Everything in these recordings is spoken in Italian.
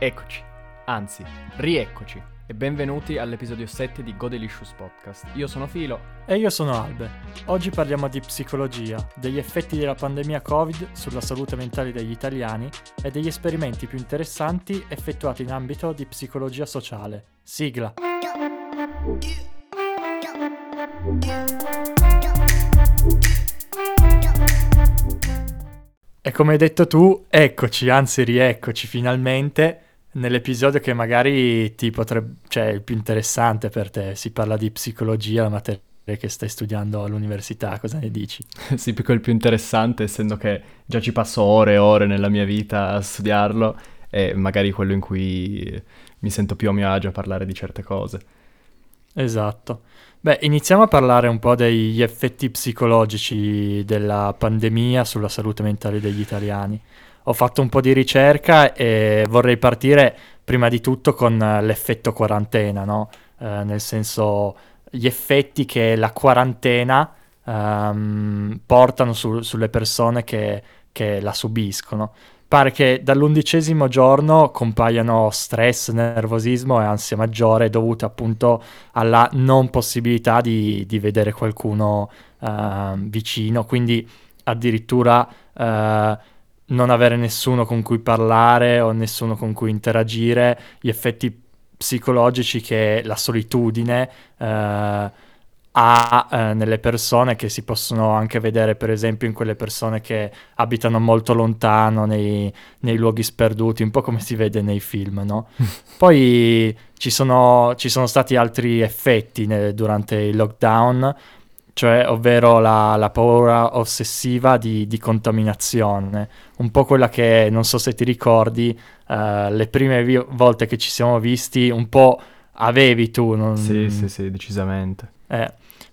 Eccoci, anzi, rieccoci e benvenuti all'episodio 7 di Godelicious Podcast. Io sono Filo E io sono Albe. Oggi parliamo di psicologia, degli effetti della pandemia Covid sulla salute mentale degli italiani e degli esperimenti più interessanti effettuati in ambito di psicologia sociale. Sigla. E come hai detto tu, eccoci, anzi rieccoci finalmente nell'episodio che magari ti potrebbe, cioè è il più interessante per te. Si parla di psicologia, la materia che stai studiando all'università, cosa ne dici? sì, più il più interessante, essendo che già ci passo ore e ore nella mia vita a studiarlo, e magari quello in cui mi sento più a mio agio a parlare di certe cose. Esatto. Beh, iniziamo a parlare un po' degli effetti psicologici della pandemia sulla salute mentale degli italiani. Ho fatto un po' di ricerca e vorrei partire prima di tutto con l'effetto quarantena, no? Eh, nel senso gli effetti che la quarantena ehm, portano su, sulle persone che, che la subiscono pare che dall'undicesimo giorno compaiano stress, nervosismo e ansia maggiore dovute appunto alla non possibilità di, di vedere qualcuno uh, vicino, quindi addirittura uh, non avere nessuno con cui parlare o nessuno con cui interagire, gli effetti psicologici che la solitudine uh, ha eh, nelle persone che si possono anche vedere per esempio in quelle persone che abitano molto lontano nei, nei luoghi sperduti, un po' come si vede nei film, no? Poi ci sono, ci sono, stati altri effetti ne, durante il lockdown, cioè ovvero la, la paura ossessiva di, di, contaminazione, un po' quella che non so se ti ricordi, uh, le prime vi- volte che ci siamo visti un po' avevi tu. Non... Sì, sì, sì, decisamente. Eh,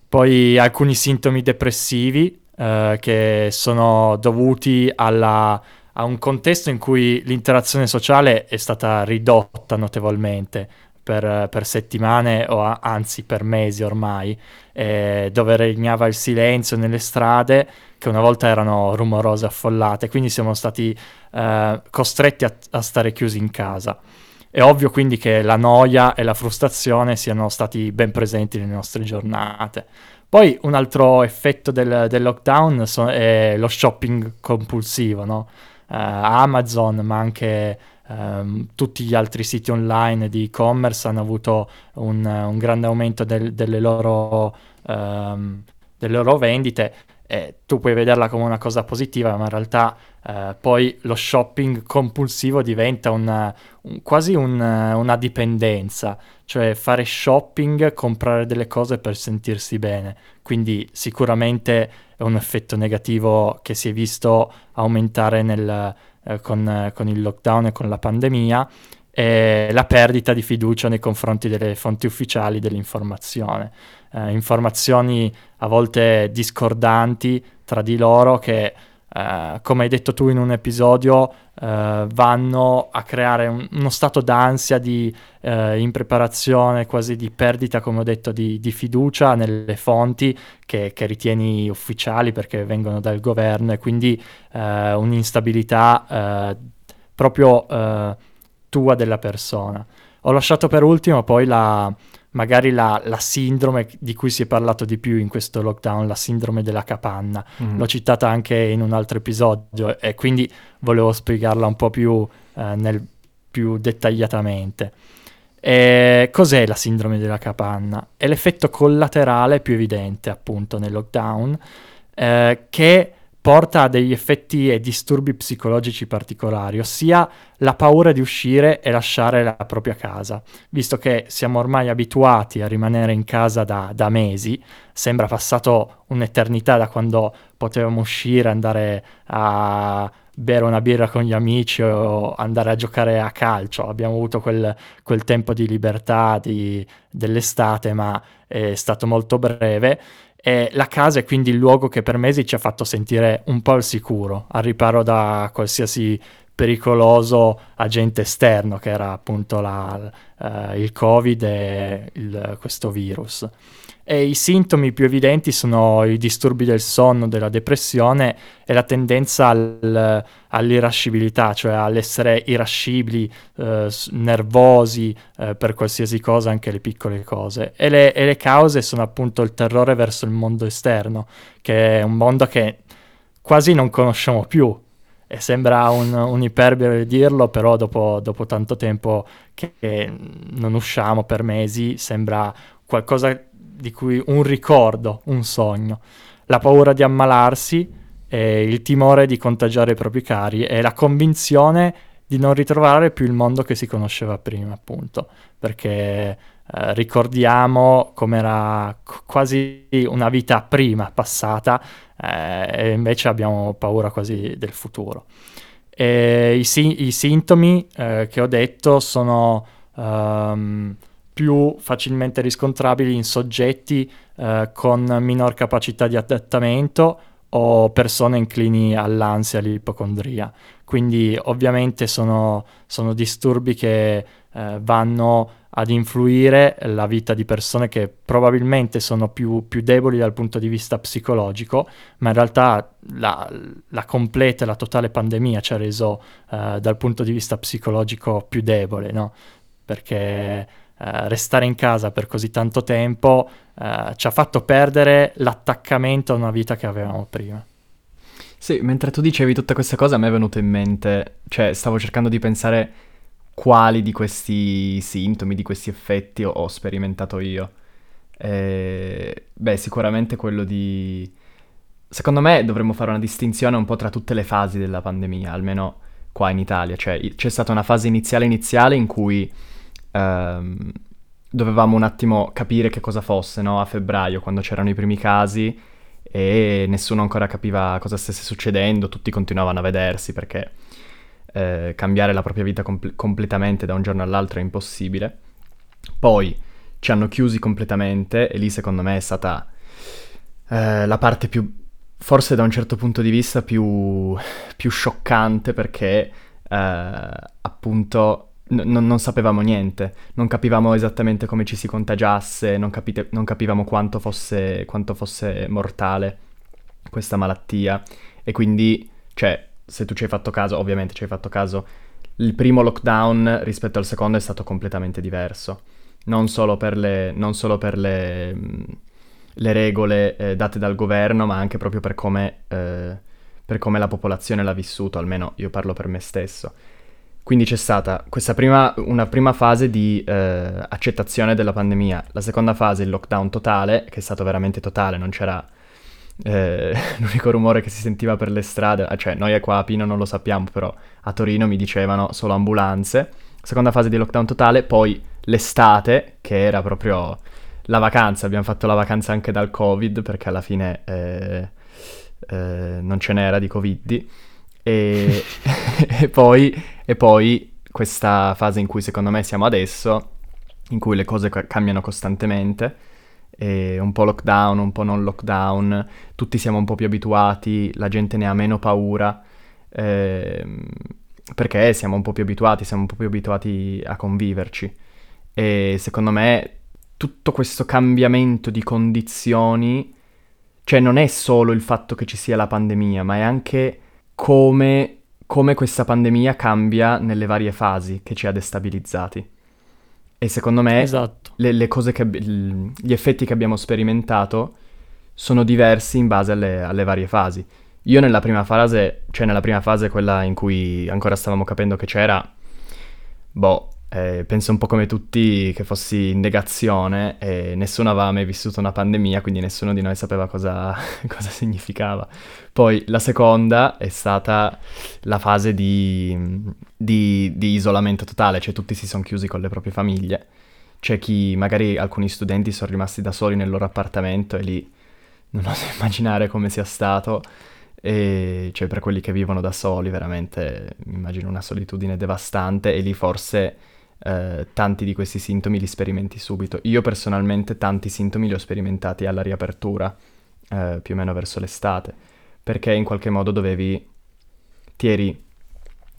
poi alcuni sintomi depressivi eh, che sono dovuti alla, a un contesto in cui l'interazione sociale è stata ridotta notevolmente per, per settimane o a, anzi per mesi ormai, eh, dove regnava il silenzio nelle strade che una volta erano rumorose, affollate, quindi siamo stati eh, costretti a, a stare chiusi in casa. È ovvio quindi che la noia e la frustrazione siano stati ben presenti nelle nostre giornate. Poi un altro effetto del, del lockdown so, è lo shopping compulsivo, no? uh, Amazon, ma anche um, tutti gli altri siti online di e-commerce hanno avuto un, un grande aumento del, delle, loro, um, delle loro vendite eh, tu puoi vederla come una cosa positiva, ma in realtà eh, poi lo shopping compulsivo diventa una, un, quasi un, una dipendenza, cioè fare shopping, comprare delle cose per sentirsi bene. Quindi sicuramente è un effetto negativo che si è visto aumentare nel, eh, con, con il lockdown e con la pandemia e la perdita di fiducia nei confronti delle fonti ufficiali dell'informazione. Eh, informazioni a volte discordanti tra di loro che, eh, come hai detto tu in un episodio, eh, vanno a creare un, uno stato d'ansia, di eh, impreparazione, quasi di perdita, come ho detto, di, di fiducia nelle fonti che, che, ritieni ufficiali perché vengono dal governo e quindi eh, un'instabilità eh, proprio tua della persona. Ho lasciato per ultimo poi la, magari la, la, sindrome di cui si è parlato di più in questo lockdown, la sindrome della capanna. Mm. L'ho citata anche in un altro episodio e quindi volevo spiegarla un po' più, eh, nel, più dettagliatamente. E cos'è la sindrome della capanna? È l'effetto collaterale più evidente appunto nel lockdown eh, che porta a degli effetti e disturbi psicologici particolari, ossia la paura di uscire e lasciare la propria casa. Visto che siamo ormai abituati a rimanere in casa da, da mesi, sembra passato un'eternità da quando potevamo uscire, andare a bere una birra con gli amici o andare a giocare a calcio. Abbiamo avuto quel, quel tempo di libertà di, dell'estate, ma è stato molto breve e la casa è quindi il luogo che per mesi ci ha fatto sentire un po' al sicuro, al riparo da qualsiasi pericoloso agente esterno che era appunto la, uh, il covid e il, questo virus. E i sintomi più evidenti sono i disturbi del sonno, della depressione e la tendenza al, all'irascibilità, cioè all'essere irascibili, eh, nervosi eh, per qualsiasi cosa, anche le piccole cose. E le, e le cause sono appunto il terrore verso il mondo esterno, che è un mondo che quasi non conosciamo più. E sembra un, un iperbole dirlo, però dopo, dopo tanto tempo che, che non usciamo per mesi, sembra qualcosa di cui un ricordo, un sogno. La paura di ammalarsi, il timore di contagiare i propri cari e la convinzione di non ritrovare più il mondo che si conosceva prima, appunto, perché eh, ricordiamo com'era quasi una vita prima, passata, eh, e invece abbiamo paura quasi del futuro. E i, si- i sintomi eh, che ho detto sono um, più facilmente riscontrabili in soggetti eh, con minor capacità di adattamento o persone inclini all'ansia, all'ipocondria. Quindi ovviamente sono, sono disturbi che eh, vanno ad influire la vita di persone che probabilmente sono più, più deboli dal punto di vista psicologico, ma in realtà la, la completa, la totale pandemia ci ha reso eh, dal punto di vista psicologico più debole, no? Perché eh, restare in casa per così tanto tempo eh, ci ha fatto perdere l'attaccamento a una vita che avevamo prima. Sì, mentre tu dicevi tutte queste cose a me è venuto in mente, cioè stavo cercando di pensare quali di questi sintomi, di questi effetti ho, ho sperimentato io. E, beh, sicuramente quello di... Secondo me dovremmo fare una distinzione un po' tra tutte le fasi della pandemia, almeno qua in Italia. Cioè, c'è stata una fase iniziale iniziale in cui ehm, dovevamo un attimo capire che cosa fosse, no? A febbraio, quando c'erano i primi casi e nessuno ancora capiva cosa stesse succedendo, tutti continuavano a vedersi perché eh, cambiare la propria vita com- completamente da un giorno all'altro è impossibile. Poi ci hanno chiusi completamente e lì secondo me è stata eh, la parte più, forse da un certo punto di vista più, più scioccante perché eh, appunto n- non sapevamo niente, non capivamo esattamente come ci si contagiasse, non, capite- non capivamo quanto fosse, quanto fosse mortale questa malattia. E quindi, cioè, se tu ci hai fatto caso, ovviamente ci hai fatto caso, il primo lockdown rispetto al secondo è stato completamente diverso, non solo per le, non solo per le, le regole eh, date dal governo, ma anche proprio per come, eh, per come la popolazione l'ha vissuto, almeno io parlo per me stesso. Quindi c'è stata prima, una prima fase di eh, accettazione della pandemia, la seconda fase il lockdown totale, che è stato veramente totale, non c'era eh, l'unico rumore che si sentiva per le strade, ah, cioè noi qua a Pino non lo sappiamo, però a Torino mi dicevano solo ambulanze. Seconda fase di lockdown totale, poi l'estate, che era proprio la vacanza, abbiamo fatto la vacanza anche dal Covid, perché alla fine eh, eh non ce n'era di Covid. E, e, poi, e poi questa fase in cui secondo me siamo adesso, in cui le cose cambiano costantemente, un po' lockdown, un po' non lockdown, tutti siamo un po' più abituati, la gente ne ha meno paura, eh, perché siamo un po' più abituati, siamo un po' più abituati a conviverci. E secondo me tutto questo cambiamento di condizioni, cioè non è solo il fatto che ci sia la pandemia, ma è anche come, come questa pandemia cambia nelle varie fasi che ci ha destabilizzati. E secondo me esatto. le, le che, gli effetti che abbiamo sperimentato sono diversi in base alle, alle, varie fasi. Io nella prima fase, cioè nella prima fase, quella in cui ancora stavamo capendo che c'era, boh, eh, penso un po' come tutti che fossi in negazione e nessuno aveva mai vissuto una pandemia, quindi nessuno di noi sapeva cosa, cosa significava. Poi la seconda è stata la fase di, di, di isolamento totale, cioè tutti si sono chiusi con le proprie famiglie. C'è chi, magari alcuni studenti sono rimasti da soli nel loro appartamento e lì non oso immaginare come sia stato. E cioè per quelli che vivono da soli veramente immagino una solitudine devastante e lì forse eh, tanti di questi sintomi li sperimenti subito. Io personalmente tanti sintomi li ho sperimentati alla riapertura, eh, più o meno verso l'estate, perché in qualche modo dovevi, ti eri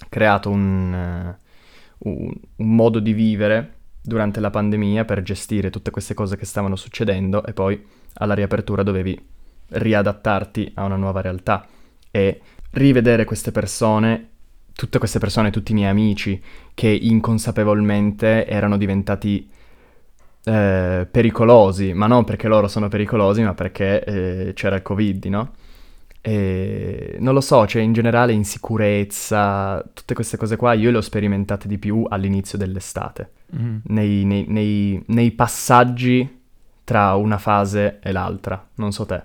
creato un, uh, un, un modo di vivere durante la pandemia per gestire tutte queste cose che stavano succedendo e poi alla riapertura dovevi riadattarti a una nuova realtà e rivedere queste persone, tutte queste persone, tutti i miei amici che inconsapevolmente erano diventati eh, pericolosi, ma non perché loro sono pericolosi, ma perché eh, c'era il Covid, no? E non lo so, cioè in generale insicurezza, tutte queste cose qua io le ho sperimentate di più all'inizio dell'estate, mm. nei, nei, nei, nei passaggi tra una fase e l'altra, non so te.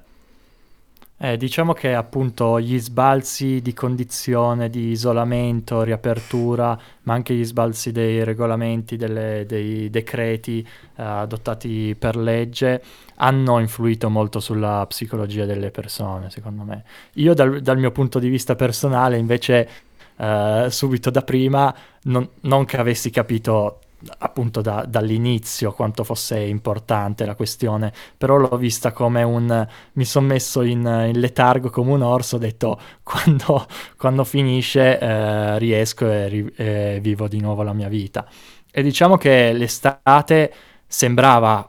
Eh, diciamo che appunto gli sbalzi di condizione, di isolamento, riapertura, ma anche gli sbalzi dei regolamenti, delle, dei decreti eh, adottati per legge hanno influito molto sulla psicologia delle persone, secondo me. Io dal, dal mio punto di vista personale invece eh, subito da prima non, non che avessi capito appunto da, dall'inizio quanto fosse importante la questione, però l'ho vista come un... mi sono messo in, in, letargo come un orso, ho detto quando, quando finisce eh, riesco e, ri, e vivo di nuovo la mia vita. E diciamo che l'estate sembrava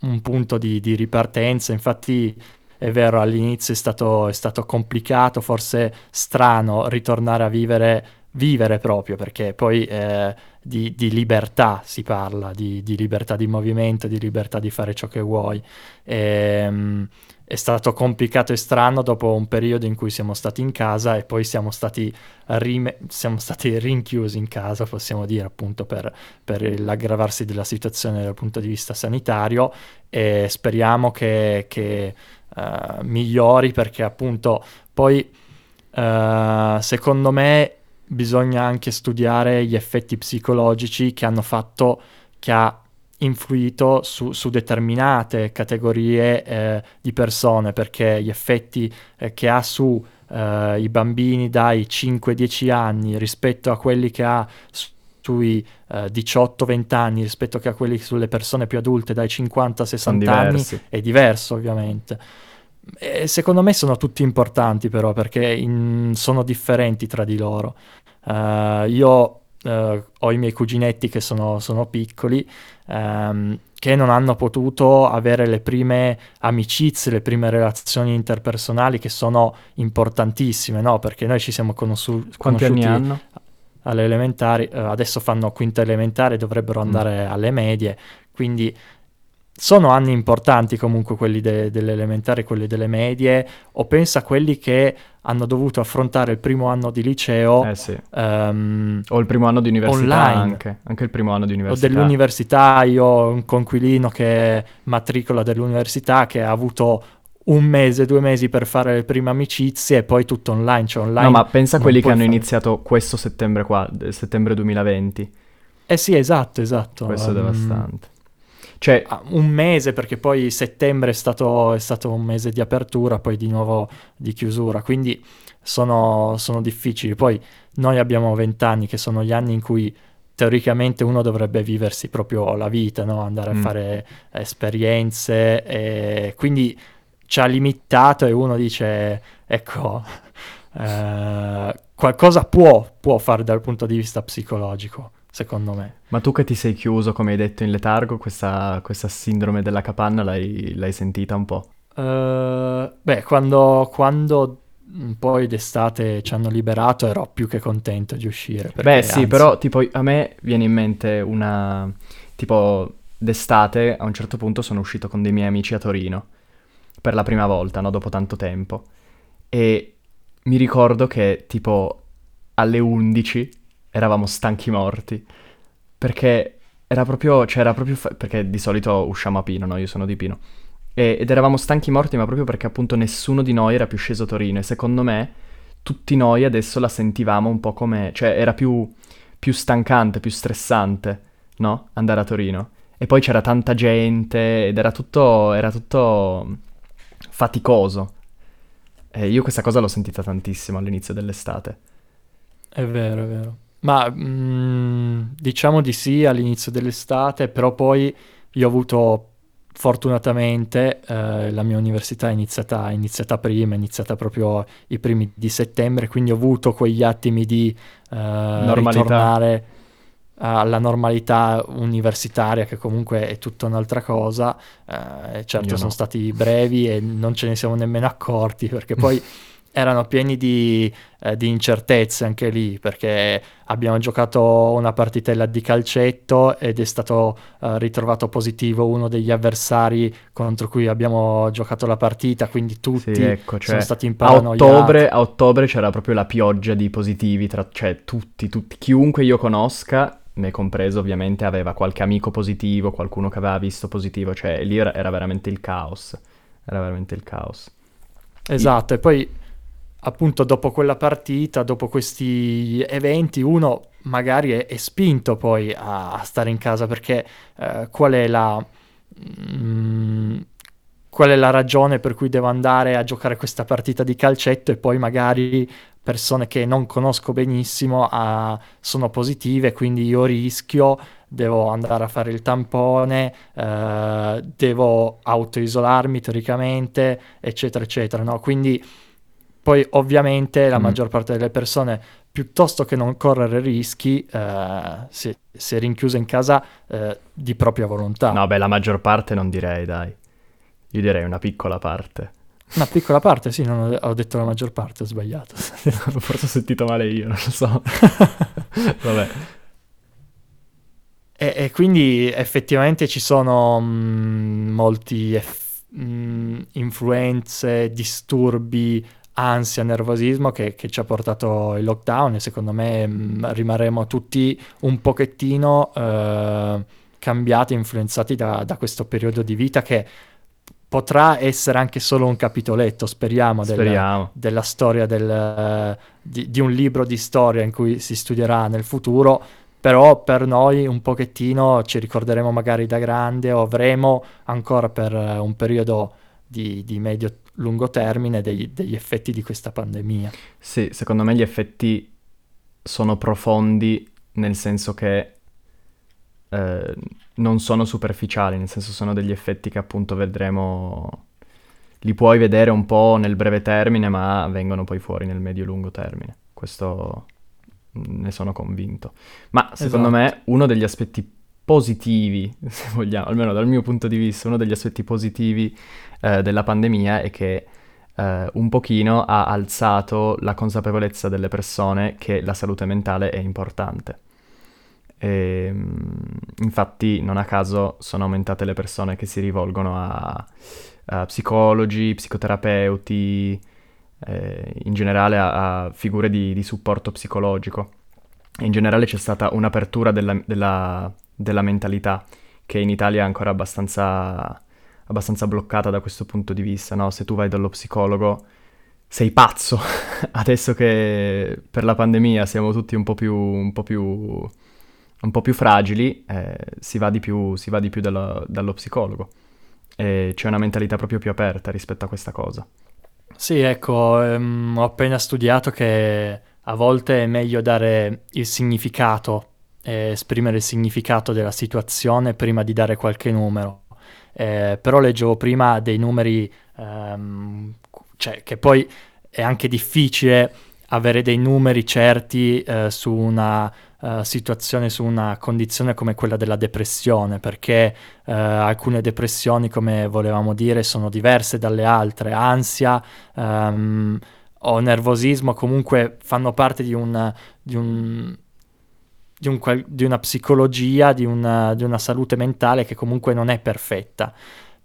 un punto di, di ripartenza, infatti è vero, all'inizio è stato, è stato, complicato, forse strano ritornare a vivere, vivere proprio, perché poi eh, di, di, libertà si parla, di, di, libertà di movimento, di libertà di fare ciò che vuoi. E, um, è stato complicato e strano dopo un periodo in cui siamo stati in casa e poi siamo stati, rime- siamo stati rinchiusi in casa, possiamo dire, appunto per, per, l'aggravarsi della situazione dal punto di vista sanitario e speriamo che, che uh, migliori perché appunto poi uh, secondo me bisogna anche studiare gli effetti psicologici che hanno fatto, che ha influito su, su determinate categorie eh, di persone, perché gli effetti eh, che ha su eh, i bambini dai 5-10 anni rispetto a quelli che ha su, sui 18-20 eh, anni rispetto a quelli sulle persone più adulte dai 50-60 anni è diverso ovviamente. E secondo me sono tutti importanti però perché in, sono differenti tra di loro. Uh, io uh, ho i miei cuginetti che sono, sono piccoli, um, che non hanno potuto avere le prime amicizie, le prime relazioni interpersonali che sono importantissime, no? Perché noi ci siamo conosciuti. Quanti anni hanno? Alle elementari, uh, adesso fanno quinta elementare, dovrebbero mm. andare mm. alle medie, quindi sono anni importanti comunque quelli de- delle elementari, quelli delle medie, o pensa a quelli che hanno dovuto affrontare il primo anno di liceo eh sì. um, o il primo anno di università online. Anche. anche il primo anno di università o dell'università io ho un conquilino che matricola dell'università che ha avuto un mese, due mesi per fare le prime amicizie e poi tutto online, cioè online no ma pensa a quelli che hanno fare... iniziato questo settembre qua, settembre 2020 eh sì esatto esatto questo um, è devastante cioè, un mese, perché poi settembre è stato, è stato, un mese di apertura, poi di nuovo di chiusura, quindi sono, sono difficili. Poi noi abbiamo vent'anni, che sono gli anni in cui teoricamente uno dovrebbe viversi proprio la vita, no? andare mm. a fare esperienze, e quindi ci ha limitato e uno dice, ecco, eh, qualcosa può, può fare dal punto di vista psicologico secondo me. Ma tu che ti sei chiuso, come hai detto, in letargo, questa, questa sindrome della capanna l'hai, l'hai sentita un po'? Uh, beh, quando, quando poi d'estate ci hanno liberato ero più che contento di uscire. Perché, Beh sì, anzi... però tipo a me viene in mente una... tipo d'estate a un certo punto sono uscito con dei miei amici a Torino per la prima volta, no? Dopo tanto tempo. E mi ricordo che tipo alle 11 eravamo stanchi morti. Perché era proprio, cioè era proprio, fa- perché di solito usciamo a Pino, no? Io sono di Pino. E, ed eravamo stanchi morti, ma proprio perché appunto nessuno di noi era più sceso a Torino. E secondo me tutti noi adesso la sentivamo un po' come, cioè era più, più stancante, più stressante, no? Andare a Torino. E poi c'era tanta gente ed era tutto, era tutto faticoso. E io questa cosa l'ho sentita tantissimo all'inizio dell'estate. È vero, è vero. Ma mh, mm, diciamo di sì all'inizio dell'estate, però poi io ho avuto fortunatamente eh, la mia università è iniziata, è iniziata, prima, è iniziata proprio i primi di settembre, quindi ho avuto quegli attimi di eh, ritornare alla normalità universitaria che comunque è tutta un'altra cosa, eh, certo Io sono no. stati brevi e non ce ne siamo nemmeno accorti perché poi erano pieni di, eh, di incertezze anche lì perché abbiamo giocato una partitella di calcetto ed è stato eh, ritrovato positivo uno degli avversari contro cui abbiamo giocato la partita, quindi tutti Sì, ecco, sono cioè, stati in a paranoia. ottobre, a ottobre c'era proprio la pioggia di positivi, tra, cioè tutti, tutti, chiunque io conosca, me compreso ovviamente, aveva qualche amico positivo, qualcuno che aveva visto positivo, cioè lì era, era veramente il caos, era veramente il caos. Esatto, e poi appunto dopo quella partita, dopo questi eventi, uno magari è, è spinto poi a, a stare in casa perché eh, qual è la... mm, qual è la ragione per cui devo andare a giocare questa partita di calcetto e poi magari persone che non conosco benissimo ah, sono positive, quindi io rischio, devo andare a fare il tampone, eh, devo autoisolarmi teoricamente, eccetera, eccetera, no? Quindi poi ovviamente la Mm. maggior parte delle persone, piuttosto che non correre rischi, eh, si, si è rinchiusa in casa eh, di propria volontà. No, beh, la maggior parte non direi, dai. Io direi una piccola parte. Una piccola parte, sì, non ho, detto la maggior parte, ho sbagliato. Forse ho sentito male io, non lo so. Vabbè. E, e quindi effettivamente ci sono mm, molti eff- mm, influenze, disturbi, ansia, nervosismo che, che ci ha portato il lockdown e secondo me mm, rimarremo tutti un pochettino eh, cambiati, influenzati da, da questo periodo di vita che potrà essere anche solo un capitoletto, speriamo, Speriamo. della storia del, di, di un libro di storia in cui si studierà nel futuro, però per noi un pochettino ci ricorderemo magari da grande o avremo ancora per eh, un periodo di, di medio-lungo termine degli, degli effetti di questa pandemia. Sì, secondo me gli effetti sono profondi nel senso che eh, non sono superficiali, nel senso sono degli effetti che appunto vedremo, li puoi vedere un po' nel breve termine, ma vengono poi fuori nel medio-lungo termine. Questo mm, ne sono convinto. Ma secondo Esatto. me uno degli aspetti positivi, se vogliamo, almeno dal mio punto di vista, uno degli aspetti positivi eh, della pandemia è che eh, un pochino ha alzato la consapevolezza delle persone che la salute mentale è importante. E, mm, infatti, non a caso sono aumentate le persone che si rivolgono a, a psicologi, psicoterapeuti, eh, in generale a, a figure di, di supporto psicologico. In generale c'è stata un'apertura della, della- della mentalità che in Italia è ancora abbastanza, abbastanza bloccata da questo punto di vista, no? Se tu vai dallo psicologo sei pazzo. Adesso che per la pandemia siamo tutti un po' più, un po' più, un po' più fragili, eh, si va di più, va di più dallo, dallo psicologo. E c'è una mentalità proprio più aperta rispetto a questa cosa. Sì, ecco, ehm, ho appena studiato che a volte è meglio dare il significato, eh, esprimere il significato della situazione prima di dare qualche numero. Eh, però leggevo prima dei numeri, ehm, cioè che poi è anche difficile avere dei numeri certi eh, su una eh, situazione, su una condizione come quella della depressione, perché eh, alcune depressioni, come volevamo dire, sono diverse dalle altre. Ansia ehm, o nervosismo comunque fanno parte di un, di un- di un di una psicologia, di una, di una salute mentale che comunque non è perfetta.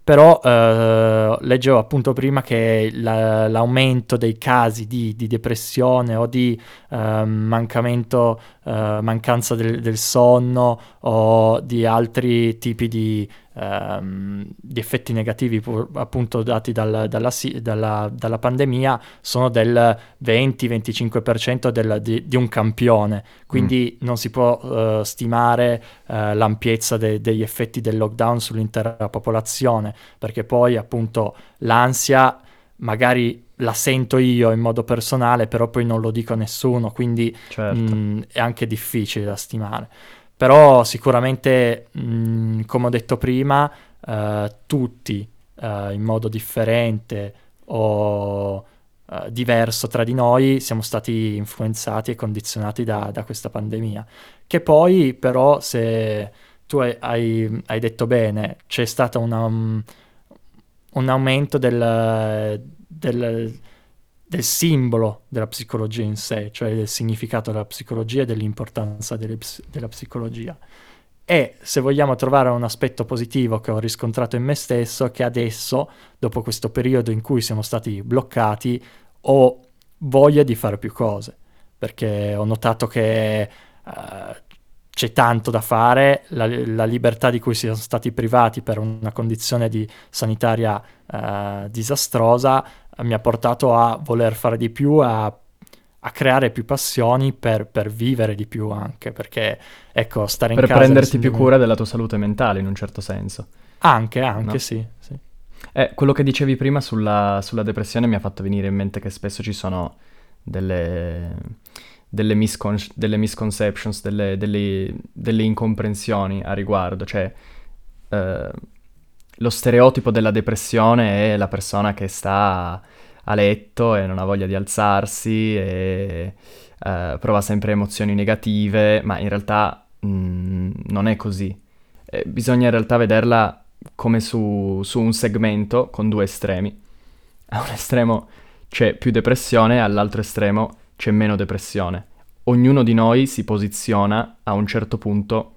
Però eh, leggevo appunto prima che la- l'aumento dei casi di, di depressione o di ehm, mancamento, eh, mancanza del, del sonno o di altri tipi di, ehm, di effetti negativi pu- appunto dati dal- dalla, dalla- dalla pandemia sono del 20-25% del- di, di un campione, quindi non si può eh, stimare eh, l'ampiezza de- degli effetti del lockdown sull'intera popolazione, perché poi appunto l'ansia magari la sento io in modo personale, però poi non lo dico a nessuno, quindi Certo. mm, è anche difficile da stimare. Però sicuramente, mm, come ho detto prima, eh, tutti eh, in modo differente o uh, diverso tra di noi, siamo stati influenzati e condizionati da, da questa pandemia. Che poi però, se tu hai, hai detto bene, c'è stato una, um, un aumento del, del, del, simbolo della psicologia in sé, cioè del significato della psicologia e dell'importanza delle, della psicologia. E se vogliamo trovare un aspetto positivo che ho riscontrato in me stesso, che adesso, dopo questo periodo in cui siamo stati bloccati, ho voglia di fare più cose, perché ho notato che uh, c'è tanto da fare, la, la, libertà di cui siamo stati privati per una condizione di sanitaria uh, disastrosa mi ha portato a voler fare di più, a a creare più passioni per, per, vivere di più anche, perché ecco, stare in per casa... Per prenderti più cura della tua salute mentale in un certo senso. Anche, anche, no? sì, sì. Eh, quello che dicevi prima sulla, sulla, depressione mi ha fatto venire in mente che spesso ci sono delle, delle, miscon- delle misconceptions, delle, delle, delle, incomprensioni a riguardo, cioè... Eh, lo stereotipo della depressione è la persona che sta a letto e non ha voglia di alzarsi e uh, prova sempre emozioni negative, ma in realtà mh, mm, non è così. Eh, bisogna in realtà vederla come su, su un segmento con due estremi. A un estremo c'è più depressione, all'altro estremo c'è meno depressione. Ognuno di noi si posiziona a un certo punto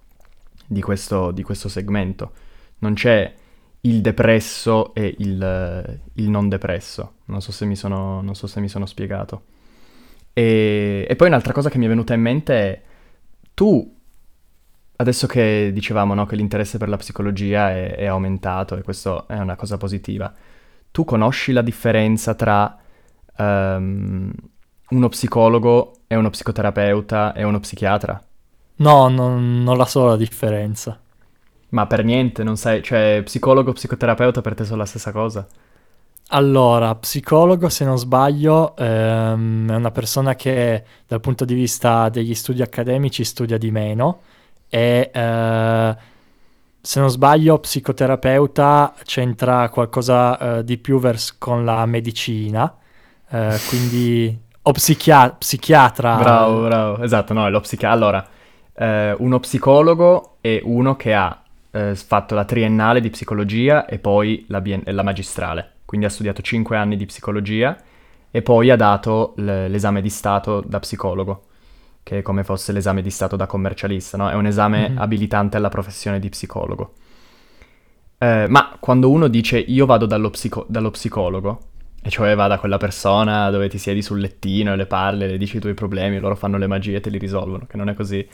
di questo, di questo segmento. Non c'è il depresso e il, il non depresso. Non so, se mi sono, so se mi sono spiegato. E, e, poi un'altra cosa che mi è venuta in mente è, tu, adesso che dicevamo no, che l'interesse per la psicologia è, è aumentato e questo è una cosa positiva, tu conosci la differenza tra um, uno psicologo e uno psicoterapeuta e uno psichiatra? No, non, non la so la differenza. Ma per niente, non sai, cioè psicologo, psicoterapeuta per te sono la stessa cosa? Allora, psicologo, se non sbaglio, ehm, è una persona che dal punto di vista degli studi accademici studia di meno e eh, se non sbaglio psicoterapeuta c'entra qualcosa eh, di più vers- con la medicina, eh, quindi o psichia- psichiatra. Bravo, bravo, esatto, no, è lo psichiatra. Allora, eh, uno psicologo è uno che ha eh, fatto la triennale di psicologia e poi la, bien- la, magistrale. Quindi ha studiato 5 anni di psicologia e poi ha dato l- l'esame di Stato da psicologo, che è come fosse l'esame di Stato da commercialista, no? È un esame mm-hmm. abilitante alla professione di psicologo. Eh, ma quando uno dice io vado dallo, psico- dallo psicologo, e cioè va da quella persona dove ti siedi sul lettino e le parli, le dici i tuoi problemi, loro fanno le magie e te li risolvono, che non è così.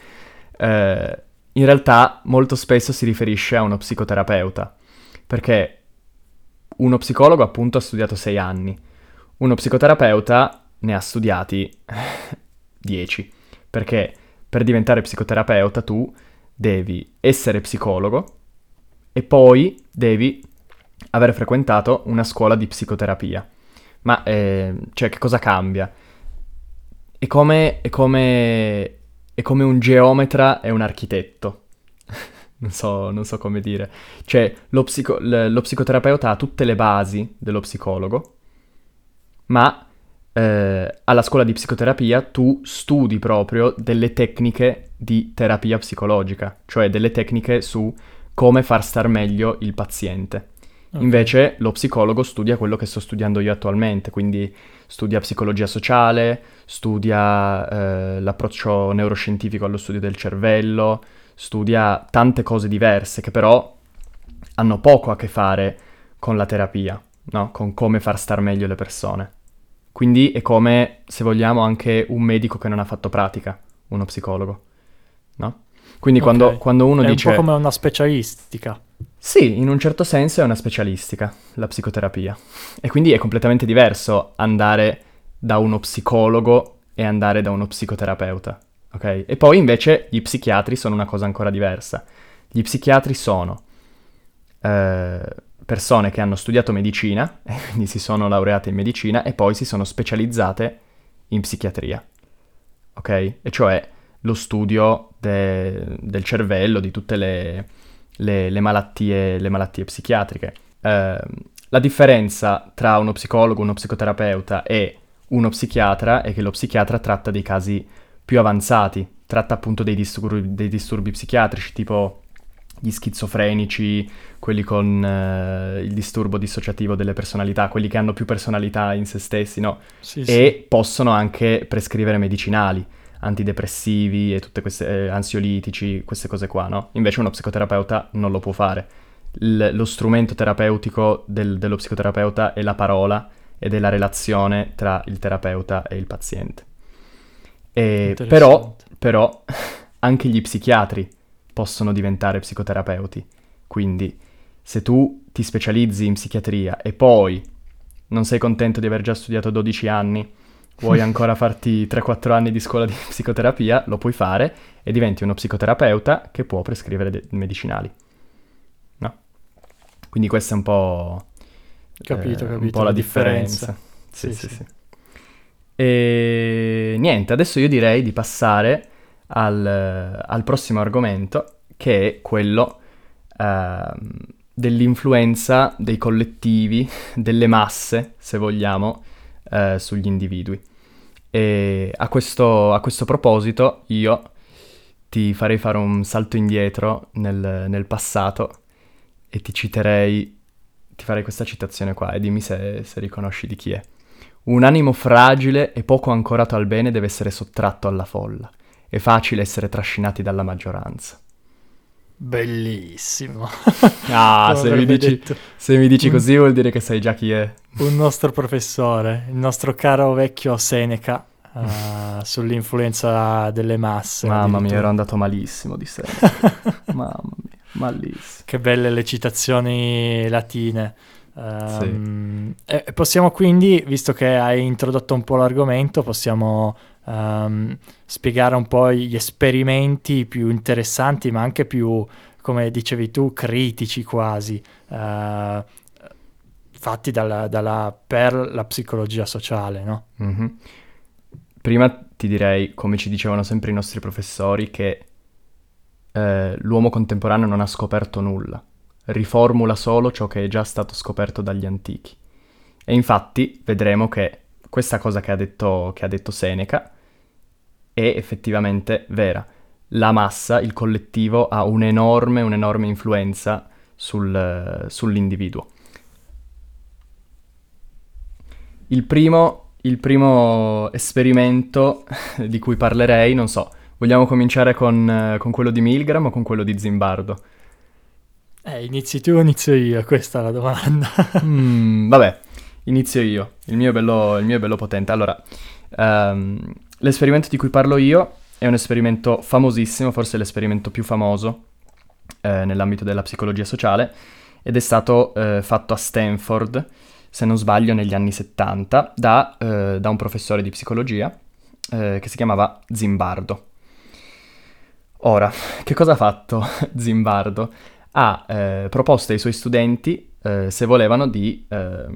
Eh, in realtà molto spesso si riferisce a uno psicoterapeuta, perché uno psicologo appunto ha studiato sei anni, uno psicoterapeuta ne ha studiati dieci, perché per diventare psicoterapeuta tu devi essere psicologo e poi devi aver frequentato una scuola di psicoterapia. Ma eh, cioè che cosa cambia? È come, è come è come un geometra e un architetto. non, so, non, so, come dire. Cioè, lo, psico- lo, psicoterapeuta ha tutte le basi dello psicologo, ma eh, alla scuola di psicoterapia tu studi proprio delle tecniche di terapia psicologica, cioè delle tecniche su come far star meglio il paziente. Okay. Invece lo psicologo studia quello che sto studiando io attualmente, quindi studia psicologia sociale, studia eh, l'approccio neuroscientifico allo studio del cervello, studia tante cose diverse che però hanno poco a che fare con la terapia, no? con come far star meglio le persone. Quindi è come, se vogliamo, anche un medico che non ha fatto pratica, uno psicologo, no? Quindi okay. quando, quando, uno è dice... È un po' come una specialistica. Sì, in un certo senso è una specialistica, la psicoterapia. E quindi è completamente diverso andare da uno psicologo e andare da uno psicoterapeuta, ok? E poi invece gli psichiatri sono una cosa ancora diversa. Gli psichiatri sono eh, persone che hanno studiato medicina, e quindi si sono laureate in medicina, e poi si sono specializzate in psichiatria, ok? E cioè lo studio de- del cervello, di tutte le, le, le, malattie, le malattie, psichiatriche. Eh, la differenza tra uno psicologo, uno psicoterapeuta e uno psichiatra e che lo psichiatra tratta dei casi più avanzati, tratta appunto dei disturbi, dei disturbi psichiatrici tipo gli schizofrenici, quelli con uh, il disturbo dissociativo delle personalità, quelli che hanno più personalità in se stessi, no? Sì, e sì. possono anche prescrivere medicinali, antidepressivi e tutte queste eh, ansiolitici, queste cose qua, no? Invece uno psicoterapeuta non lo può fare. L- lo strumento terapeutico del- dello psicoterapeuta è la parola ed è la relazione tra il terapeuta e il paziente. E però, però anche gli psichiatri possono diventare psicoterapeuti. Quindi, se tu ti specializzi in psichiatria e poi non sei contento di aver già studiato 12 anni, vuoi ancora farti 3-4 anni di scuola di psicoterapia, lo puoi fare e diventi uno psicoterapeuta che può prescrivere de- medicinali. No? Quindi questa è un po'... Capito, eh, capito. Un po' la, la differenza. differenza. Sì, sì, sì, sì. E niente, adesso io direi di passare al, al prossimo argomento, che è quello uh, dell'influenza dei collettivi, delle masse, se vogliamo, uh, sugli individui. E a questo, a questo, proposito io ti farei fare un salto indietro nel, nel passato e ti citerei, ti farei questa citazione qua e dimmi se, se riconosci di chi è. Un animo fragile e poco ancorato al bene deve essere sottratto alla folla è facile essere trascinati dalla maggioranza. Bellissimo. Ah, se mi, dici, se mi, dici, così vuol dire che sai già chi è. Un nostro professore, il nostro caro vecchio Seneca, uh, sull'influenza delle masse. Mamma mia, ero andato malissimo di Seneca. Mamma mia, malissimo. Che belle le citazioni latine. Um, sì. e possiamo quindi, visto che hai introdotto un po' l'argomento, possiamo um, spiegare un po' gli esperimenti più interessanti, ma anche più, come dicevi tu, critici quasi, uh, fatti dalla, dalla, per la psicologia sociale, no? Mm-hmm. Prima ti direi, come ci dicevano sempre i nostri professori, che eh, l'uomo contemporaneo non ha scoperto nulla, riformula solo ciò che è già stato scoperto dagli antichi. E infatti vedremo che questa cosa che ha detto, che ha detto Seneca è effettivamente vera. La massa, il collettivo, ha un'enorme, un'enorme influenza sul, sull'individuo. Il primo, il primo, esperimento di cui parlerei, non so, vogliamo cominciare con, con quello di Milgram o con quello di Zimbardo? Eh, inizi tu o inizio io? Questa è la domanda. mm, vabbè, inizio io. Il mio è bello, il mio è bello potente. Allora, um, L'esperimento di cui parlo io è un esperimento famosissimo, forse l'esperimento più famoso eh, nell'ambito della psicologia sociale, ed è stato eh, fatto a Stanford, se non sbaglio, negli anni 70, da, eh, da un professore di psicologia eh, che si chiamava Zimbardo. Ora, che cosa ha fatto Zimbardo? Ha eh, proposto ai suoi studenti eh, se volevano di, eh,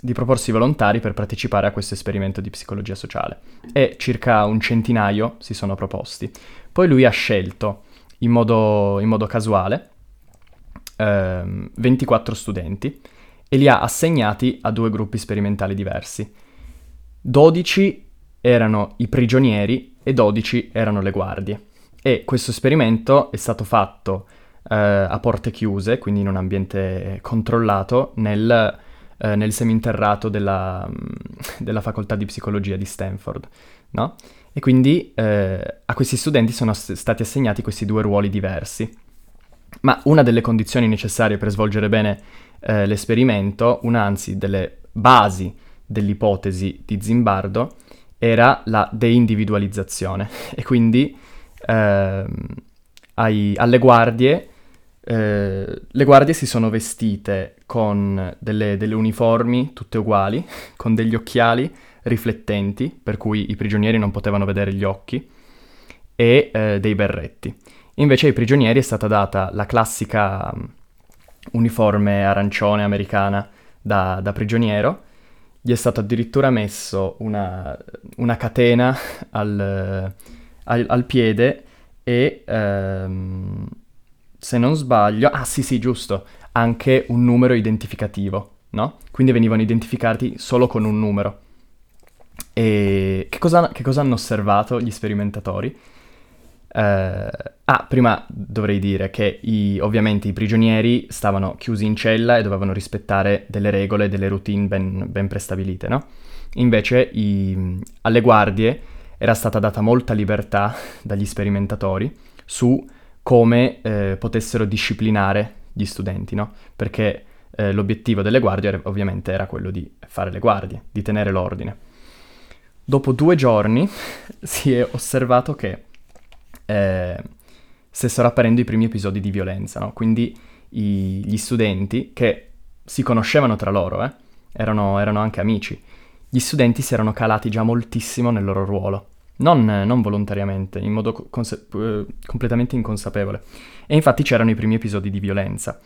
di, proporsi volontari per partecipare a questo esperimento di psicologia sociale. E circa un centinaio si sono proposti. Poi lui ha scelto in modo, in modo casuale eh, 24 studenti e li ha assegnati a due gruppi sperimentali diversi. 12 erano i prigionieri e 12 erano le guardie. E questo esperimento è stato fatto eh, a porte chiuse, quindi in un ambiente controllato, nel, eh, nel seminterrato della, della, facoltà di psicologia di Stanford, no? E quindi eh, a questi studenti sono stati assegnati questi due ruoli diversi. Ma una delle condizioni necessarie per svolgere bene eh, l'esperimento, una anzi delle basi dell'ipotesi di Zimbardo, era la deindividualizzazione. E quindi ehm, ai, alle guardie eh, le guardie si sono vestite con delle, delle, uniformi tutte uguali, con degli occhiali riflettenti, per cui i prigionieri non potevano vedere gli occhi, e eh, dei berretti. Invece ai prigionieri è stata data la classica um, uniforme arancione americana da, da, prigioniero, gli è stato addirittura messo una, una catena al, al, al, piede e... Ehm, se non sbaglio, ah sì sì giusto, anche un numero identificativo, no? Quindi venivano identificati solo con un numero. E che cosa, che cosa hanno osservato gli sperimentatori? Eh, ah, prima dovrei dire che i, ovviamente i prigionieri stavano chiusi in cella e dovevano rispettare delle regole, delle routine ben, ben prestabilite, no? Invece i, alle guardie era stata data molta libertà dagli sperimentatori su come eh, potessero disciplinare gli studenti, no? Perché eh, l'obiettivo delle guardie ovviamente era quello di fare le guardie, di tenere l'ordine. Dopo due giorni si è osservato che eh, stessero apparendo i primi episodi di violenza, no? Quindi i, gli studenti, che si conoscevano tra loro, eh, erano, erano, anche amici, gli studenti si erano calati già moltissimo nel loro ruolo, non, non volontariamente, in modo conse- eh, completamente inconsapevole. E infatti c'erano i primi episodi di violenza.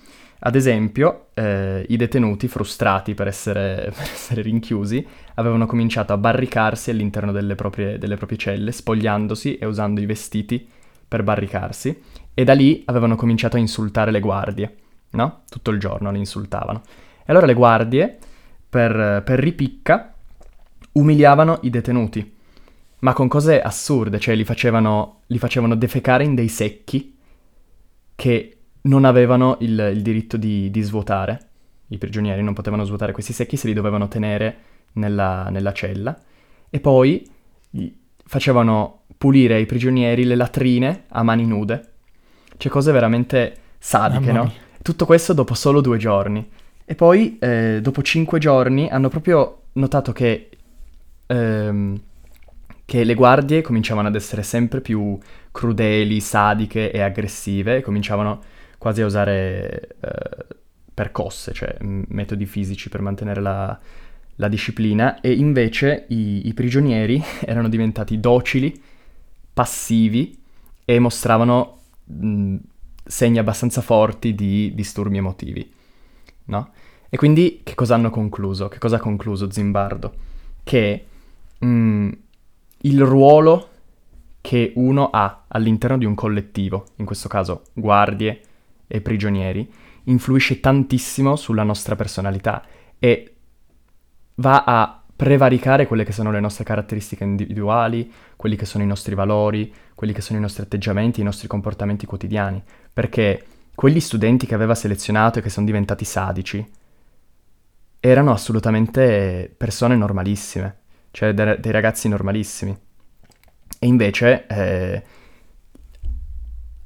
Ad esempio, eh, i detenuti, frustrati per essere, per essere, rinchiusi, avevano cominciato a barricarsi all'interno delle proprie, delle proprie celle, spogliandosi e usando i vestiti per barricarsi, e da lì avevano cominciato a insultare le guardie, no? Tutto il giorno le insultavano. E allora le guardie, per, per ripicca, umiliavano i detenuti, ma con cose assurde, cioè li facevano, li facevano defecare in dei secchi che non avevano il, il diritto di, di, svuotare, i prigionieri non potevano svuotare questi secchi, se li dovevano tenere nella, nella cella, e poi facevano pulire ai prigionieri le latrine a mani nude, cioè cose veramente sadiche, no? Tutto questo dopo solo due giorni. E poi, eh, dopo cinque giorni, hanno proprio notato che, ehm, che le guardie cominciavano ad essere sempre più crudeli, sadiche e aggressive, e cominciavano quasi a usare eh, percosse, cioè metodi fisici per mantenere la, la disciplina, e invece i, i prigionieri erano diventati docili, passivi e mostravano mh, segni abbastanza forti di disturbi emotivi, no? E quindi che cosa hanno concluso? Che cosa ha concluso Zimbardo? Che mh, il ruolo che uno ha all'interno di un collettivo, in questo caso guardie, e prigionieri, influisce tantissimo sulla nostra personalità e va a prevaricare quelle che sono le nostre caratteristiche individuali, quelli che sono i nostri valori, quelli che sono i nostri atteggiamenti, i nostri comportamenti quotidiani, perché quegli studenti che aveva selezionato e che sono diventati sadici erano assolutamente persone normalissime, cioè dei ragazzi normalissimi. E invece eh,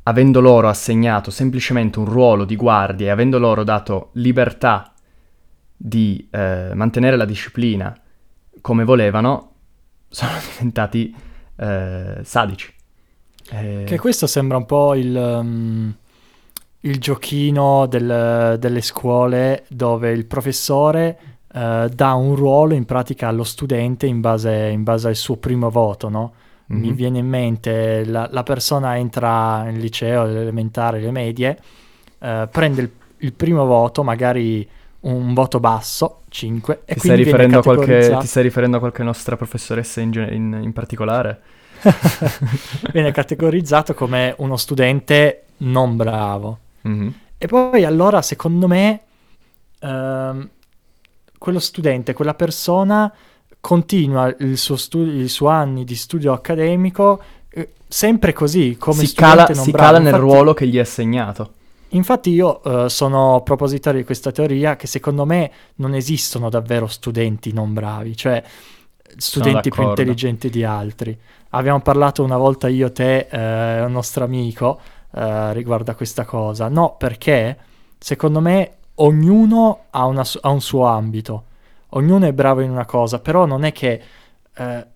avendo loro assegnato semplicemente un ruolo di guardia e avendo loro dato libertà di eh, mantenere la disciplina come volevano, sono diventati eh, sadici. E... Che questo sembra un po' il, um, il giochino del, delle scuole dove il professore uh, dà un ruolo in pratica allo studente in base, in base al suo primo voto, no? mm-hmm. mi viene in mente la, la, persona entra nel liceo, l'elementare, le medie, eh, prende il, il, primo voto, magari un voto basso, 5, e ti quindi stai qualche, ti stai riferendo a qualche nostra professoressa in, in, in particolare? viene categorizzato come uno studente non bravo. Mm-hmm. E poi allora, secondo me, ehm, quello studente, quella persona continua il suo, studi- il suo anni di studio accademico eh, sempre così, come si cala, si cala nel infatti, ruolo che gli è assegnato. Infatti io uh, sono propositario di questa teoria che secondo me non esistono davvero studenti non bravi, cioè studenti più intelligenti di altri. Abbiamo parlato una volta io, te e uh, un nostro amico uh, riguardo a questa cosa. No, perché secondo me ognuno ha, una, ha un suo ambito ognuno è bravo in una cosa, però non è che eh,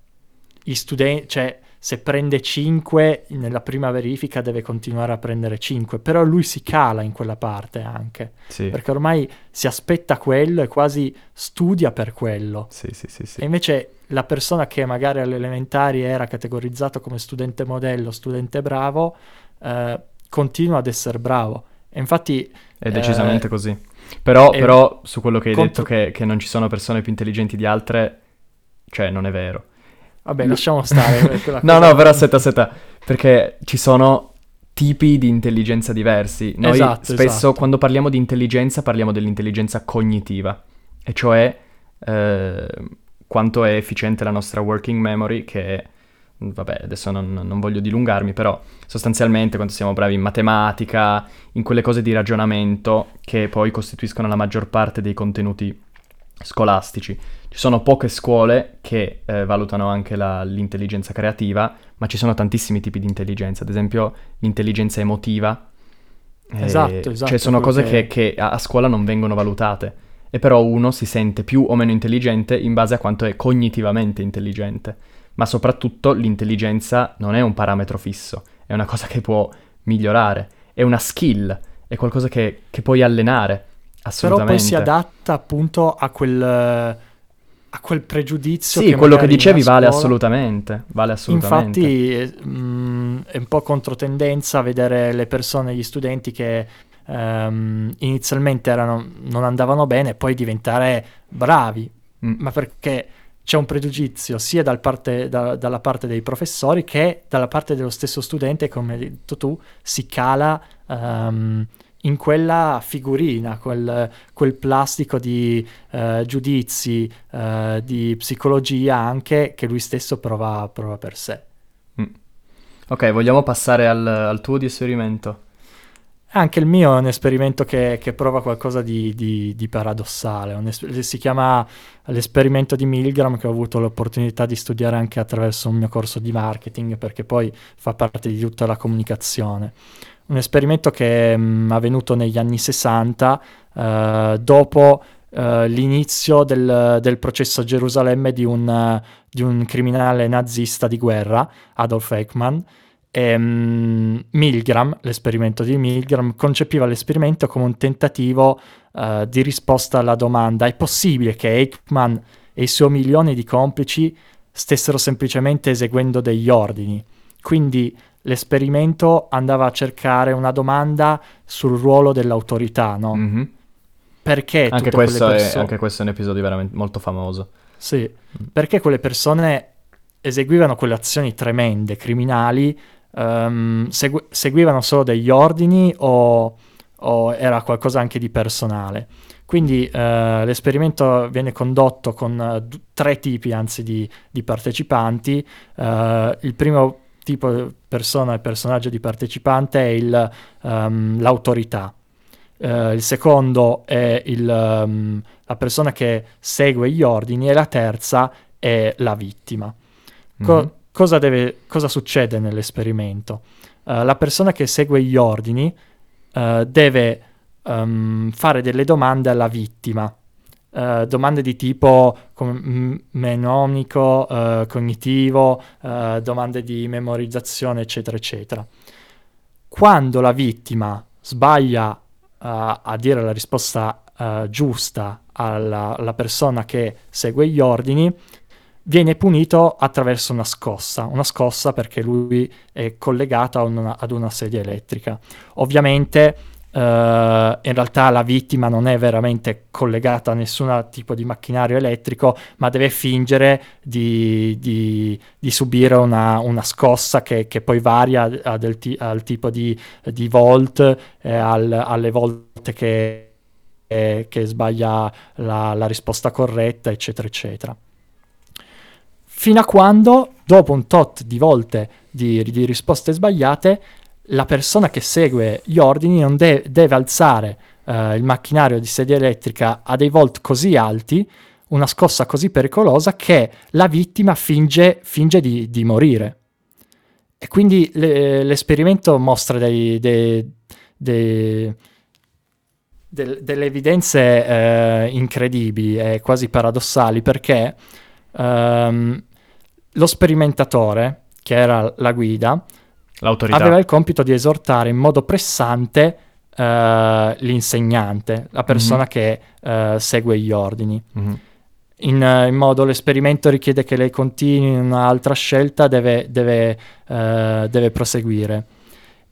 gli studenti, cioè se prende 5 nella prima verifica deve continuare a prendere 5, però lui si cala in quella parte anche, sì. perché ormai si aspetta quello e quasi studia per quello. Sì, sì, sì, sì. E invece la persona che magari alle elementari era categorizzato come studente modello, studente bravo, eh, continua ad essere bravo. E infatti... È decisamente eh, così. Però, però, su quello che hai contro... detto che, che, non ci sono persone più intelligenti di altre, cioè non è vero. Vabbè, lasciamo stare. no, no, però aspetta, aspetta, perché ci sono tipi di intelligenza diversi. Noi esatto, spesso esatto. quando parliamo di intelligenza parliamo dell'intelligenza cognitiva, e cioè eh, quanto è efficiente la nostra working memory, che vabbè, adesso non, non, voglio dilungarmi, però sostanzialmente quando siamo bravi in matematica, in quelle cose di ragionamento che poi costituiscono la maggior parte dei contenuti scolastici. Ci sono poche scuole che eh, valutano anche la, l'intelligenza creativa, ma ci sono tantissimi tipi di intelligenza, ad esempio l'intelligenza emotiva. Esatto, eh, esatto. Cioè sono cose. Che, che a scuola non vengono valutate e però uno si sente più o meno intelligente in base a quanto è cognitivamente intelligente. Ma soprattutto l'intelligenza non è un parametro fisso, è una cosa che può migliorare, è una skill, è qualcosa che, che puoi allenare. Assolutamente. Però poi si adatta appunto a quel, a quel pregiudizio. Sì, che quello che dicevi vale assolutamente, vale assolutamente. Infatti mh, mm, è un po' controtendenza vedere le persone, gli studenti che um, inizialmente erano, non andavano bene e poi diventare bravi, mm. ma perché c'è un pregiudizio sia dal parte, da, dalla parte dei professori che dalla parte dello stesso studente, come hai detto tu, si cala um, in quella figurina, quel, quel plastico di uh, giudizi, uh, di psicologia anche che lui stesso prova, prova per sé. Mm. Ok, vogliamo passare al, al tuo di esperimento? Anche il mio è un esperimento che, che prova qualcosa di, di, di paradossale. Es- si chiama l'esperimento di Milgram, che ho avuto l'opportunità di studiare anche attraverso un mio corso di marketing, perché poi fa parte di tutta la comunicazione. Un esperimento che è mh, avvenuto negli anni 60, eh, dopo eh, l'inizio del, del, processo a Gerusalemme di un, di un criminale nazista di guerra, Adolf Eichmann e, um, Milgram, l'esperimento di Milgram, concepiva l'esperimento come un tentativo uh, di risposta alla domanda è possibile che Eichmann e i suoi milioni di complici stessero semplicemente eseguendo degli ordini? Quindi l'esperimento andava a cercare una domanda sul ruolo dell'autorità, no? Mm-hmm. Perché anche questo, persone... è, anche questo è un episodio veramente molto famoso. Sì, perché quelle persone eseguivano quelle azioni tremende, criminali, um, segu- seguivano solo degli ordini o, o, era qualcosa anche di personale. Quindi uh, l'esperimento viene condotto con uh, tre tipi anzi di, di partecipanti. Uh, il primo tipo di persona e personaggio di partecipante è il, um, l'autorità. Uh, il secondo è il, um, la persona che segue gli ordini e la terza è la vittima. Co- mm-hmm cosa, deve, cosa succede nell'esperimento? Uh, la persona che segue gli ordini uh, deve um, fare delle domande alla vittima, uh, domande di tipo com- menomico, cognitivo, domande di memorizzazione, eccetera, eccetera. Quando la vittima sbaglia a dire la risposta giusta alla, alla persona che segue gli ordini, viene punito attraverso una scossa, una scossa perché lui è collegato una, ad una sedia elettrica. Ovviamente uh, in realtà la vittima non è veramente collegata a nessun tipo di macchinario elettrico, ma deve fingere di, di, di subire una, una scossa che, che, poi varia al, al tipo di, di volt, eh, al, alle volte che, eh, che sbaglia la, la risposta corretta, eccetera, eccetera fino a quando, dopo un tot di volte di, di risposte sbagliate, la persona che segue gli ordini non de- deve alzare uh, il macchinario di sedia elettrica a dei volt così alti, una scossa così pericolosa, che la vittima finge, finge di, di, morire. E quindi le, l'esperimento mostra dei, dei, dei, delle evidenze eh, incredibili e quasi paradossali perché um, lo sperimentatore, che era la guida, L'autorità. aveva il compito di esortare in modo pressante uh, l'insegnante, la persona mm-hmm. che uh, segue gli ordini. Mm-hmm. In, uh, in, modo l'esperimento richiede che lei continui un'altra scelta, deve, deve, deve proseguire.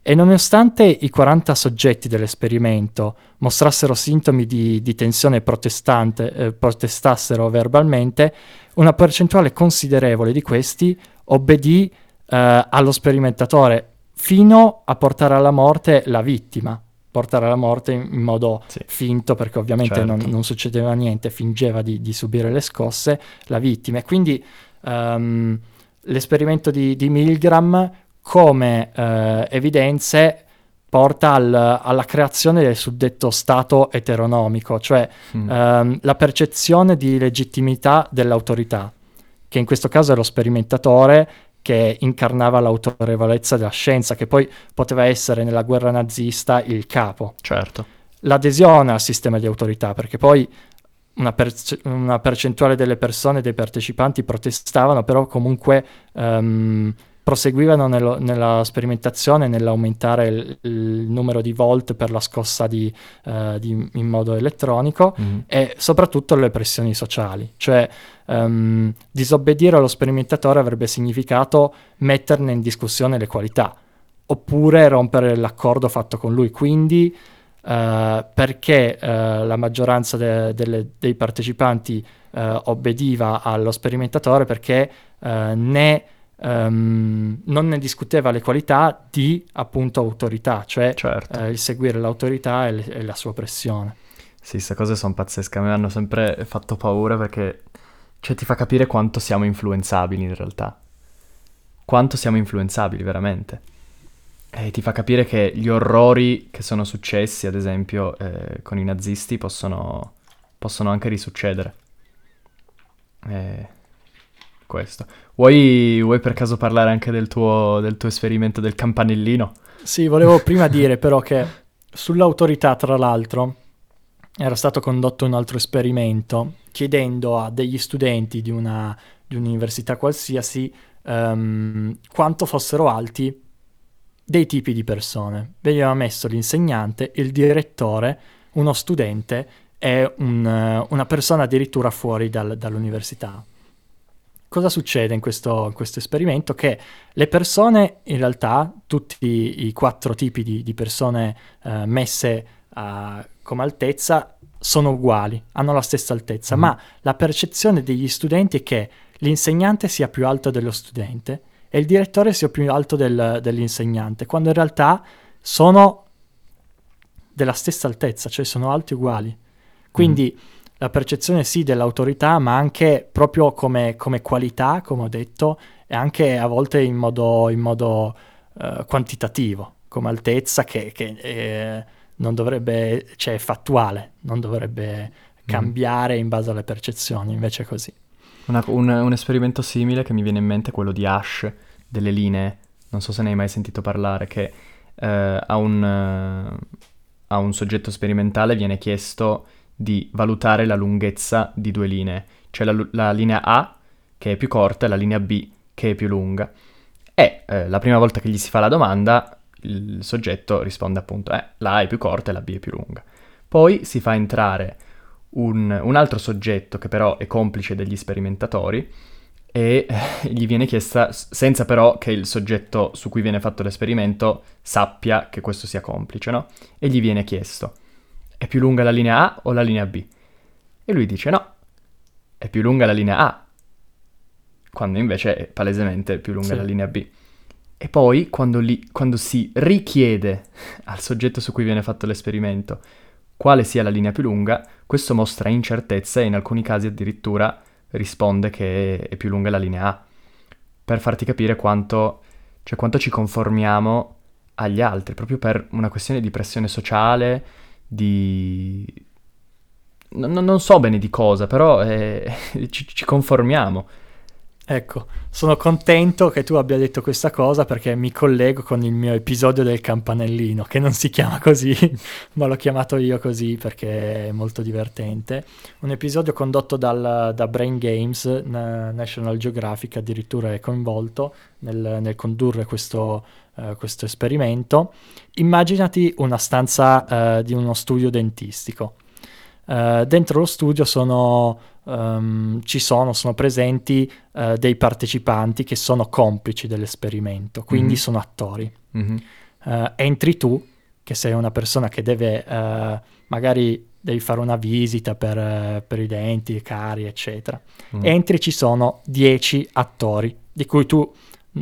E nonostante i 40 soggetti dell'esperimento mostrassero sintomi di, di tensione protestante, eh, protestassero verbalmente, una percentuale considerevole di questi obbedì eh, allo sperimentatore fino a portare alla morte la vittima. portare alla morte in, modo Sì. finto perché ovviamente Certo. non, non succedeva niente, fingeva di, di subire le scosse la vittima. E quindi ehm, l'esperimento di, di Milgram come eh, evidenze porta al- alla creazione del suddetto stato eteronomico, cioè Mm. ehm, la percezione di legittimità dell'autorità, che in questo caso è lo sperimentatore che incarnava l'autorevolezza della scienza, che poi poteva essere nella guerra nazista il capo. Certo. L'adesione al sistema di autorità, perché poi una, perce- una percentuale delle persone, dei partecipanti protestavano, però comunque ehm, proseguivano nello- nella sperimentazione, nell'aumentare il, il numero di volt per la scossa di, eh, di- in modo elettronico Mhm. e soprattutto le pressioni sociali, cioè ehm, disobbedire allo sperimentatore avrebbe significato metterne in discussione le qualità, oppure rompere l'accordo fatto con lui. Quindi eh, perché eh, la maggioranza de- delle- dei partecipanti obbediva allo sperimentatore? Perché eh, ehm, non ne discuteva le qualità di appunto autorità, cioè Certo. eh, il seguire l'autorità e, le- e la sua pressione. Sì, queste cose sono pazzesche, a me hanno sempre fatto paura perché cioè, ti fa capire quanto siamo influenzabili in realtà. Quanto siamo influenzabili veramente. E ti fa capire che gli orrori che sono successi, ad esempio, eh, con i nazisti possono, possono anche risuccedere. Eh, questo. Vuoi, vuoi per caso parlare anche del tuo, del tuo esperimento del campanellino? Sì, volevo prima dire però che sull'autorità, tra l'altro, era stato condotto un altro esperimento chiedendo a degli studenti di, una, di un'università qualsiasi ehm, quanto fossero alti dei tipi di persone. Veniva messo l'insegnante, il direttore, uno studente e un, una persona addirittura fuori dal- dall'università. Cosa succede in questo, in questo esperimento? Che le persone, in realtà, tutti i quattro tipi di, di persone eh, messe a- come altezza, sono uguali, hanno la stessa altezza, Mhm. ma la percezione degli studenti è che l'insegnante sia più alto dello studente e il direttore sia più alto del- dell'insegnante, quando in realtà sono della stessa altezza, cioè sono alti uguali. Quindi la percezione sì dell'autorità, ma anche proprio come, come qualità, come ho detto, e anche a volte in modo, in modo, eh, quantitativo, come altezza che, che, eh, non dovrebbe, cioè è fattuale, non dovrebbe cambiare in base alle percezioni, invece è così. Una- un, un esperimento simile che mi viene in mente è quello di Ash, delle linee, non so se ne hai mai sentito parlare, che eh, a, un, eh, a un soggetto sperimentale viene chiesto di valutare la lunghezza di due linee, cioè la, la linea A che è più corta e la linea B che è più lunga. E eh, la prima volta che gli si fa la domanda, il soggetto risponde appunto, eh, la A è più corta e la B è più lunga. Poi si fa entrare un, un altro soggetto che però è complice degli sperimentatori e eh, gli viene chiesta, senza però che il soggetto su cui viene fatto l'esperimento sappia che questo sia complice, no? E gli viene chiesto, è più lunga la linea A o la linea B? E lui dice no, è più lunga la linea A, quando invece è palesemente più lunga Sì. la linea B. E poi quando, li- quando si richiede al soggetto su cui viene fatto l'esperimento quale sia la linea più lunga, questo mostra incertezza e in alcuni casi addirittura risponde che è più lunga la linea A, per farti capire quanto, cioè quanto ci conformiamo agli altri, proprio per una questione di pressione sociale, di... non- non so bene di cosa, però eh, ci, ci conformiamo. Ecco, sono contento che tu abbia detto questa cosa perché mi collego con il mio episodio del campanellino, che non si chiama così, ma l'ho chiamato io così perché è molto divertente. Un episodio condotto dal- da Brain Games, na- National Geographic addirittura è coinvolto nel, nel condurre questo, eh, questo esperimento. Immaginati una stanza eh, di uno studio dentistico. Eh, dentro lo studio sono, ehm, ci sono, sono presenti eh, dei partecipanti che sono complici dell'esperimento, quindi Mhm. sono attori. Mhm. Eh, entri tu, che sei una persona che deve, magari devi fare una visita per, per i denti, cari, eccetera. Mm. Entri ci sono 10 attori, di cui tu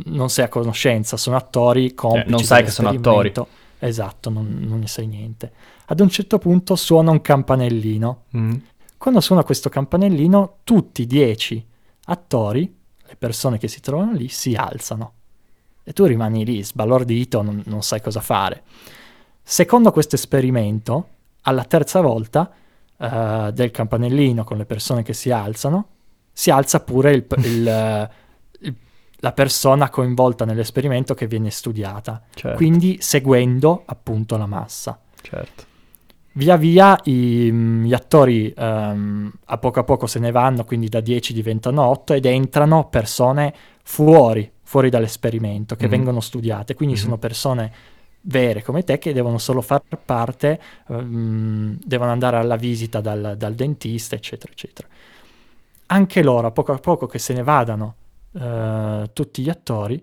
non sei a conoscenza, sono attori complici Eh, non sai che sono dell'esperimento. esatto, non, non ne sai niente. Ad un certo punto suona un campanellino. Mm. Quando suona questo campanellino, tutti i dieci attori, le persone che si trovano lì, si alzano. E tu rimani lì, sbalordito, non, non sai cosa fare. Secondo questo esperimento, alla terza volta uh, del campanellino con le persone che si alzano, si alza pure il, il, il, la persona coinvolta nell'esperimento che viene studiata, Certo. quindi seguendo appunto la massa. Certo. Via via i- gli attori ehm, a poco a poco se ne vanno, quindi da 10 diventano 8 ed entrano persone fuori, fuori dall'esperimento, che Mhm. vengono studiate, quindi Mhm. sono persone vere come te che devono solo far parte, ehm, devono andare alla visita dal, dal dentista, eccetera, eccetera. Anche loro, a poco a poco che se ne vadano eh, tutti gli attori,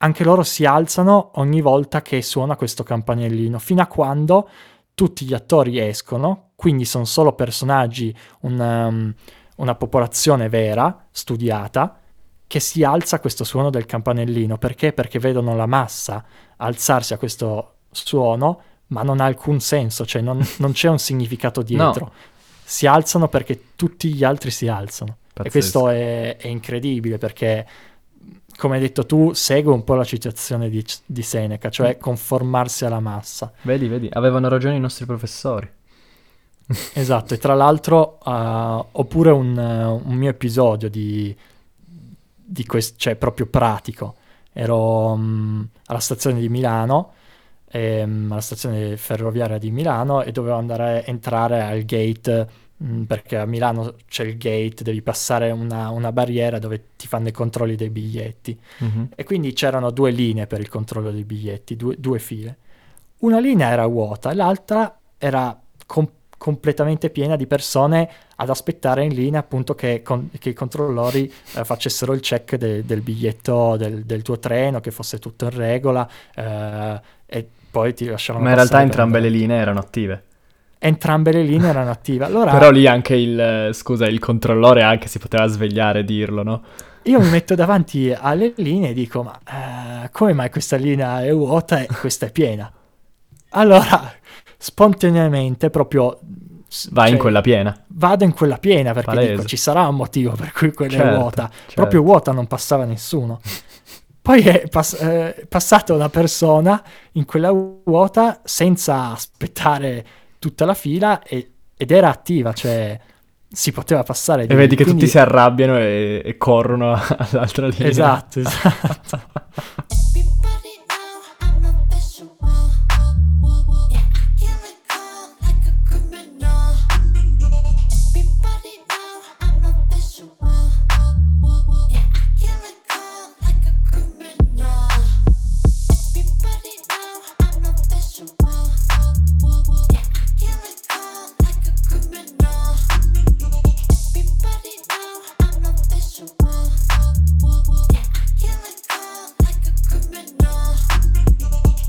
anche loro si alzano ogni volta che suona questo campanellino, fino a quando tutti gli attori escono, quindi sono solo personaggi, una, una popolazione vera, studiata, che si alza questo suono del campanellino. Perché? Perché vedono la massa alzarsi a questo suono, ma non ha alcun senso, cioè non, non c'è un significato dietro. Si alzano perché tutti gli altri si alzano. E Pazzesco. questo è, è incredibile perché, come hai detto tu, segue un po' la citazione di, di Seneca, cioè conformarsi alla massa. Vedi, vedi, avevano ragione i nostri professori. Esatto, e tra l'altro uh, ho pure un, un mio episodio di, di questo, cioè proprio pratico. Ero um, alla stazione di Milano, ehm, alla stazione ferroviaria di Milano e dovevo andare a entrare al gate mh, perché a Milano c'è il gate, devi passare una, una barriera dove ti fanno i controlli dei biglietti. Mhm. E quindi c'erano due linee per il controllo dei biglietti, due, due file. Una linea era vuota l'altra era com- completamente piena di persone ad aspettare in linea appunto che, con- che i controllori eh, facessero il check de- del biglietto del, del tuo treno, che fosse tutto in regola eh, e poi ti lasciavano Ma in realtà entrambe le linee erano attive. Entrambe le linee erano attive. Allora Però lì anche il, scusa, il controllore anche si poteva svegliare e dirlo, no? io mi metto davanti alle linee e dico ma eh, come mai questa linea è vuota e questa è piena? Allora, spontaneamente proprio... Vai in cioè, quella piena. Vado in quella piena perché Palese. dico ci sarà un motivo per cui quella è Certo, vuota. certo. Proprio vuota non passava nessuno. Poi è pass- eh, passata una persona in quella vuota senza aspettare tutta la fila e- ed era attiva, cioè si poteva passare. E di vedi che Quindi- tutti si arrabbiano e, e corrono all'altra linea. Esatto, esatto.